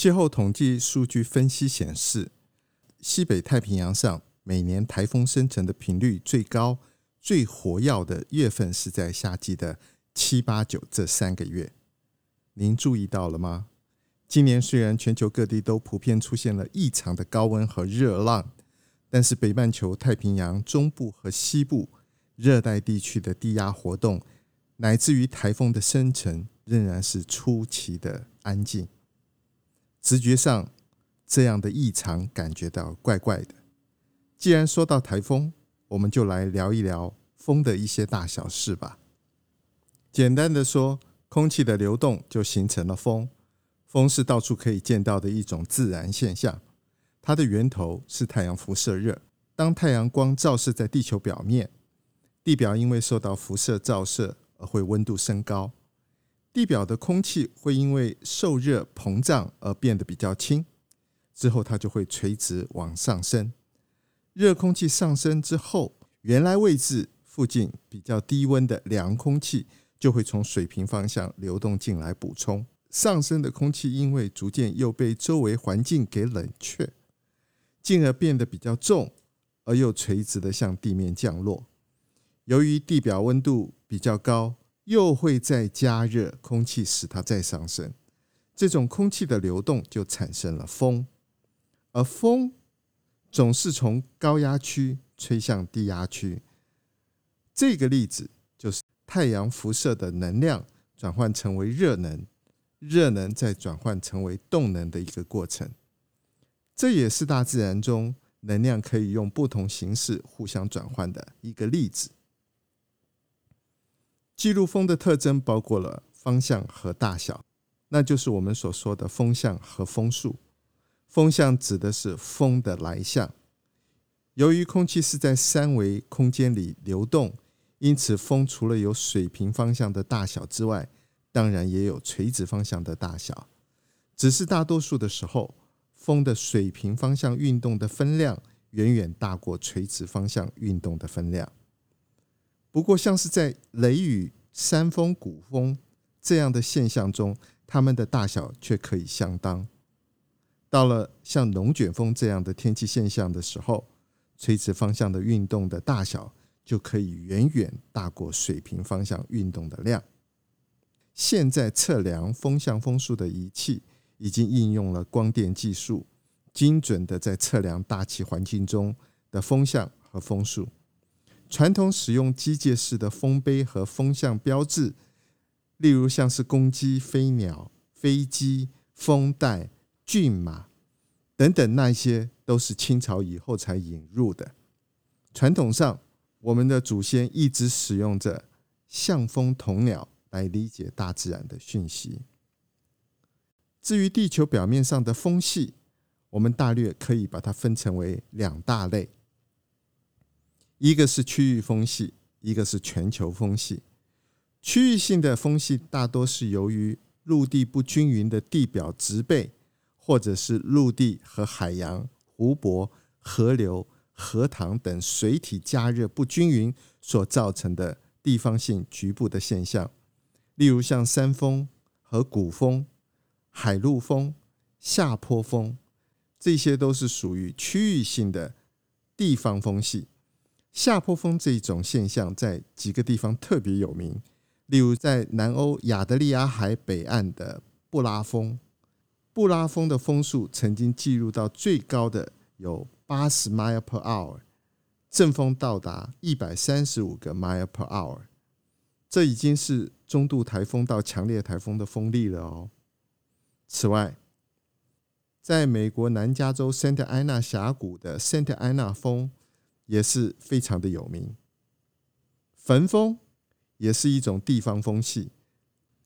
气候统计数据分析显示，西北太平洋上每年台风生成的频率最高、最活跃的月份是在夏季的七八九这三个月。您注意到了吗？今年虽然全球各地都普遍出现了异常的高温和热浪，但是北半球太平洋中部和西部热带地区的低压活动，乃至于台风的生成，仍然是出奇的安静。直觉上，这样的异常感觉到怪怪的。既然说到台风，我们就来聊一聊风的一些大小事吧。简单的说，空气的流动就形成了风。风是到处可以见到的一种自然现象，它的源头是太阳辐射热。当太阳光照射在地球表面，地表因为受到辐射照射而会温度升高。地表的空气会因为受热膨胀而变得比较轻，之后它就会垂直往上升。热空气上升之后，原来位置附近比较低温的凉空气就会从水平方向流动进来补充。上升的空气因为逐渐又被周围环境给冷却，进而变得比较重，而又垂直的向地面降落。由于地表温度比较高。又会再加热空气，使它再上升。这种空气的流动就产生了风，而风总是从高压区吹向低压区。这个例子就是太阳辐射的能量转换成为热能，热能再转换成为动能的一个过程。这也是大自然中能量可以用不同形式互相转换的一个例子。记录风的特征包括了方向和大小，那就是我们所说的风向和风速。风向指的是风的来向。由于空气是在三维空间里流动，因此风除了有水平方向的大小之外，当然也有垂直方向的大小。只是大多数的时候，风的水平方向运动的分量远远大过垂直方向运动的分量。不过，像是在雷雨、山风、谷风这样的现象中，它们的大小却可以相当。到了像龙卷风这样的天气现象的时候，垂直方向的运动的大小就可以远远大过水平方向运动的量。现在测量风向风速的仪器已经应用了光电技术，精准地在测量大气环境中的风向和风速。传统使用机械式的风杯和风向标志，例如像是公鸡、飞鸟、飞机、风带、骏马等等，那些都是清朝以后才引入的。传统上，我们的祖先一直使用着向风筒鸟来理解大自然的讯息。至于地球表面上的风系，我们大略可以把它分成为两大类。一个是区域风系，一个是全球风系。区域性的风系大多是由于陆地不均匀的地表植被，或者是陆地和海洋、湖泊、河流、河塘等水体加热不均匀所造成的地方性局部的现象。例如像山风和谷风、海陆风、下坡风，这些都是属于区域性的地方风系。下坡风这一种现象在几个地方特别有名，例如在南欧亚得里亚海北岸的布拉风，布拉风的风速曾经记录到最高的有八十 mile per hour，阵风到达一百三十五个 mile per hour，这已经是中度台风到强烈台风的风力了哦。此外，在美国南加州圣塔安娜峡谷的圣塔安娜风。也是非常的有名。焚风也是一种地方风气。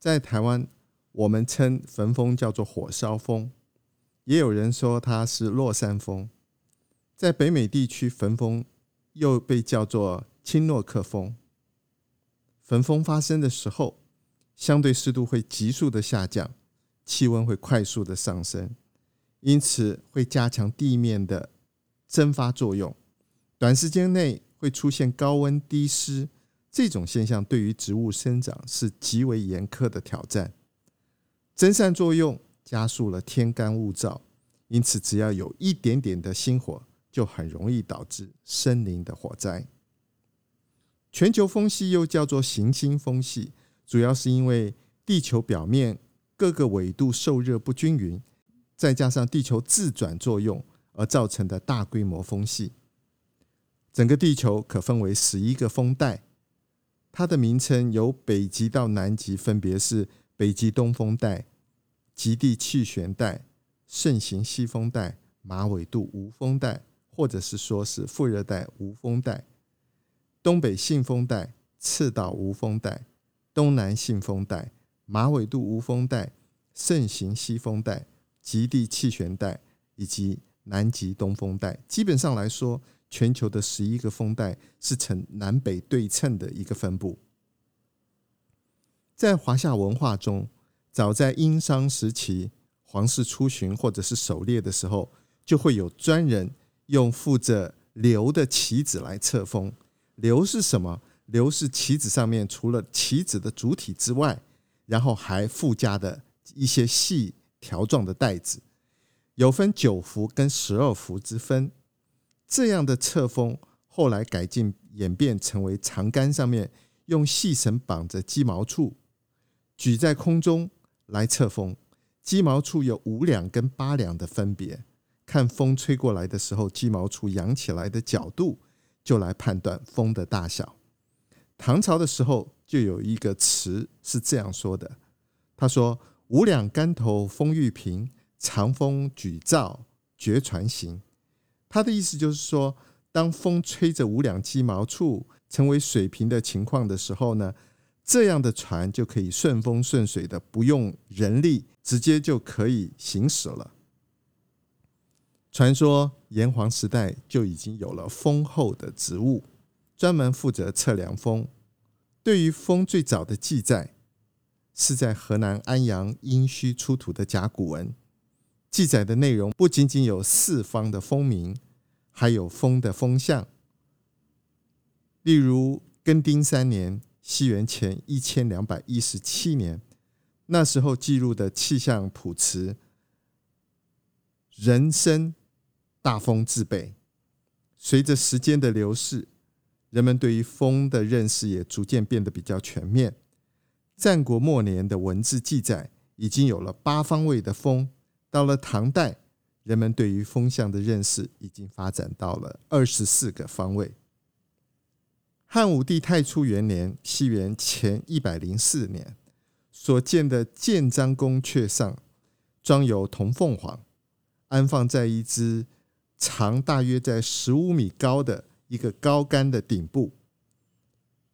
在台湾，我们称焚风叫做火烧风，也有人说它是落山风。在北美地区，焚风又被叫做青诺克风。焚风发生的时候，相对湿度会急速的下降，气温会快速的上升，因此会加强地面的蒸发作用。短时间内会出现高温低湿，这种现象对于植物生长是极为严苛的挑战。蒸散作用加速了天干物燥，因此只要有一点点的星火，就很容易导致森林的火灾。全球风系又叫做行星风系。主要是因为地球表面各个纬度受热不均匀，再加上地球自转作用而造成的大规模风系。整个地球可分为十一个风带，它的名称由北极到南极分别是北极东风带、极地气旋带、盛行西风带、马纬度无风带，或者是说是副热带无风带、东北信风带、赤道无风带。东南信风带、马纬度无风带、盛行西风带、极地气旋带以及南极东风带，基本上来说，全球的十一个风带是呈南北对称的一个分布。在华夏文化中，早在殷商时期，皇室出巡或者是狩猎的时候，就会有专人用负责流的旗子来测风。流是什么？流是旗子上面除了旗子的主体之外，然后还附加的一些细条状的带子，有分九幅跟十二幅之分。这样的测风后来改进演变成为长杆上面用细绳绑着鸡毛处，举在空中来测风。鸡毛处有五两跟八两的分别，看风吹过来的时候，鸡毛处扬起来的角度，就来判断风的大小。唐朝的时候就有一个词是这样说的，他说：“五两竿头风欲平，长风举棹绝船行。”他的意思就是说，当风吹着五两鸡毛处成为水平的情况的时候呢，这样的船就可以顺风顺水的，不用人力，直接就可以行驶了。传说炎黄时代就已经有了风后的职务。专门负责测量风。对于风最早的记载，是在河南安阳殷墟出土的甲骨文。记载的内容不仅仅有四方的风名，还有风的风向。例如庚丁三年（西元前一千两百一十七年），那时候记录的气象谱词：“人生，大风自北。”随着时间的流逝。人们对于风的认识也逐渐变得比较全面。战国末年的文字记载已经有了八方位的风，到了唐代，人们对于风向的认识已经发展到了二十四个方位。汉武帝太初元年（西元前一百零四年）所建的建章宫阙上，装有铜凤凰，安放在一只长大约在十五米高的。一个高杆的顶部，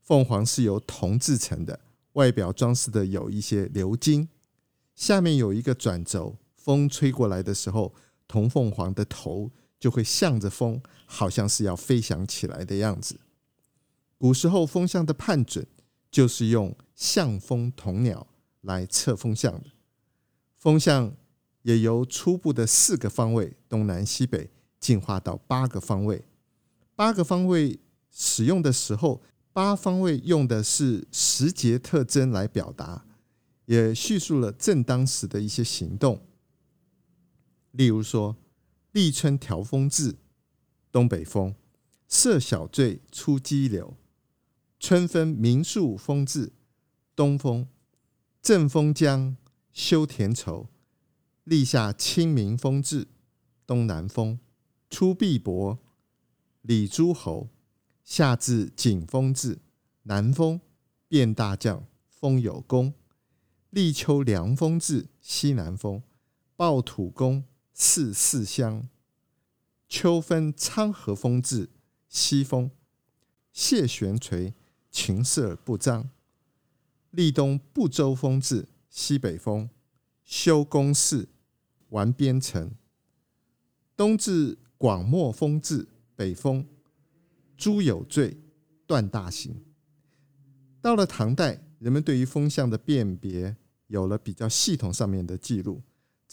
凤凰是由铜制成的，外表装饰的有一些鎏金，下面有一个转轴，风吹过来的时候，铜凤凰的头就会向着风，好像是要飞翔起来的样子。古时候风向的判准就是用向风铜鸟来测风向的，风向也由初步的四个方位东南西北进化到八个方位。八个方位使用的时候，八方位用的是时节特征来表达，也叙述了正当时的一些行动。例如说，立春调风至，东北风；设小醉出激流，春分明树风至，东风；正风将修田畴，立夏清明风至，东南风；出碧帛。礼诸侯，夏至景风至，南风；变大将，风有功。立秋凉风至，西南风；报土公，四四乡。秋分昌河风至，西风；谢玄垂，琴瑟不张，立冬不周风至，西北风；修宫事，顽边城。冬至广漠风至，北风。诸有罪，断大行。到了唐代，人们对于风向的辨别有了比较系统上面的记录。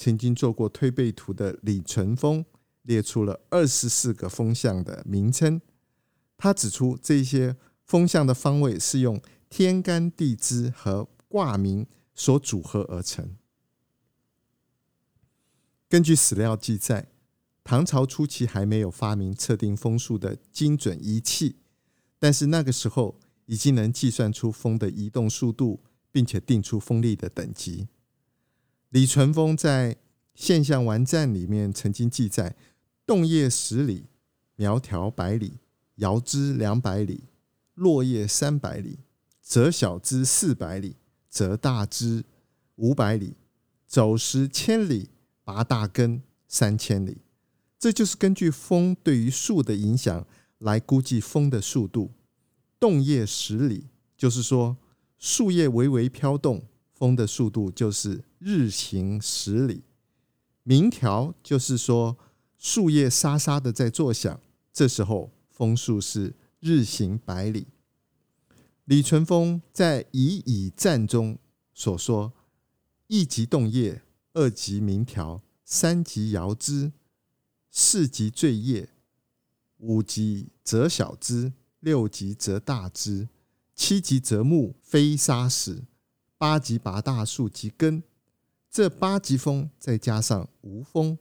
曾经做过推背图的李淳风列出了二十四个风向的名称。他指出，这些风向的方位是用天干地支和卦名所组合而成。根据史料记载，唐朝初期还没有发明测定风速的精准仪器，但是那个时候已经能计算出风的移动速度，并且定出风力的等级。李淳风在《现象玩战》里面曾经记载：动叶十里，苗条百里，摇枝两百里，落叶三百里，折小枝四百里，折大枝五百里，走时千里，拔大根三千里。这就是根据风对于树的影响来估计风的速度。动叶十里，就是说树叶微微飘动。风的速度就是日行十里，鸣条就是说树叶沙沙的在作响，这时候风速是日行百里。李淳风在《乙乙战》中所说：一级动叶，二级鸣条，三级摇枝，四级坠叶，五级折小枝，六级折大枝，七级折木飞沙石。八级拔大树及根，这八级风再加上无风、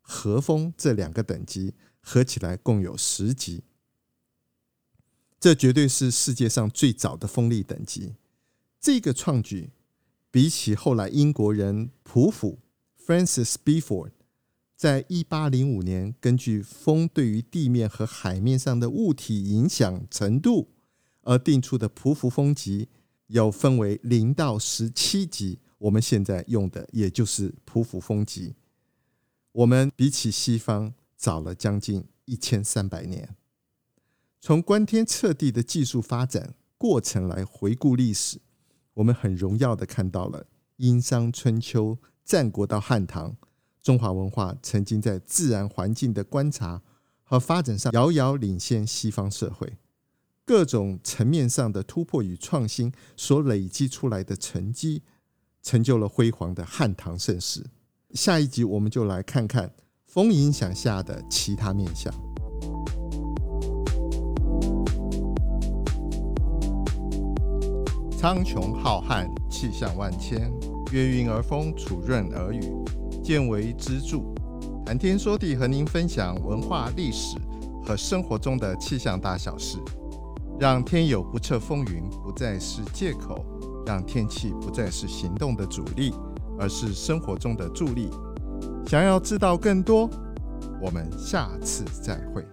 和风这两个等级，合起来共有十级。这绝对是世界上最早的风力等级。这个创举，比起后来英国人普福 （Francis Beaufort） 在一八零五年根据风对于地面和海面上的物体影响程度而定出的普福风级。有分为零到十七级，我们现在用的也就是普福风级。我们比起西方早了将近一千三百年。从观天测地的技术发展过程来回顾历史，我们很荣耀的看到了殷商春秋、战国到汉唐，中华文化曾经在自然环境的观察和发展上遥遥领先西方社会。各种层面上的突破与创新所累积出来的成绩，成就了辉煌的汉唐盛世。下一集我们就来看看风影响下的其他面相。苍穹浩瀚，气象万千，月晕而风，础润而雨，见微知著。谈天说地，和您分享文化、历史和生活中的气象大小事。让天有不测风云不再是借口，让天气不再是行动的阻力，而是生活中的助力。想要知道更多，我们下次再会。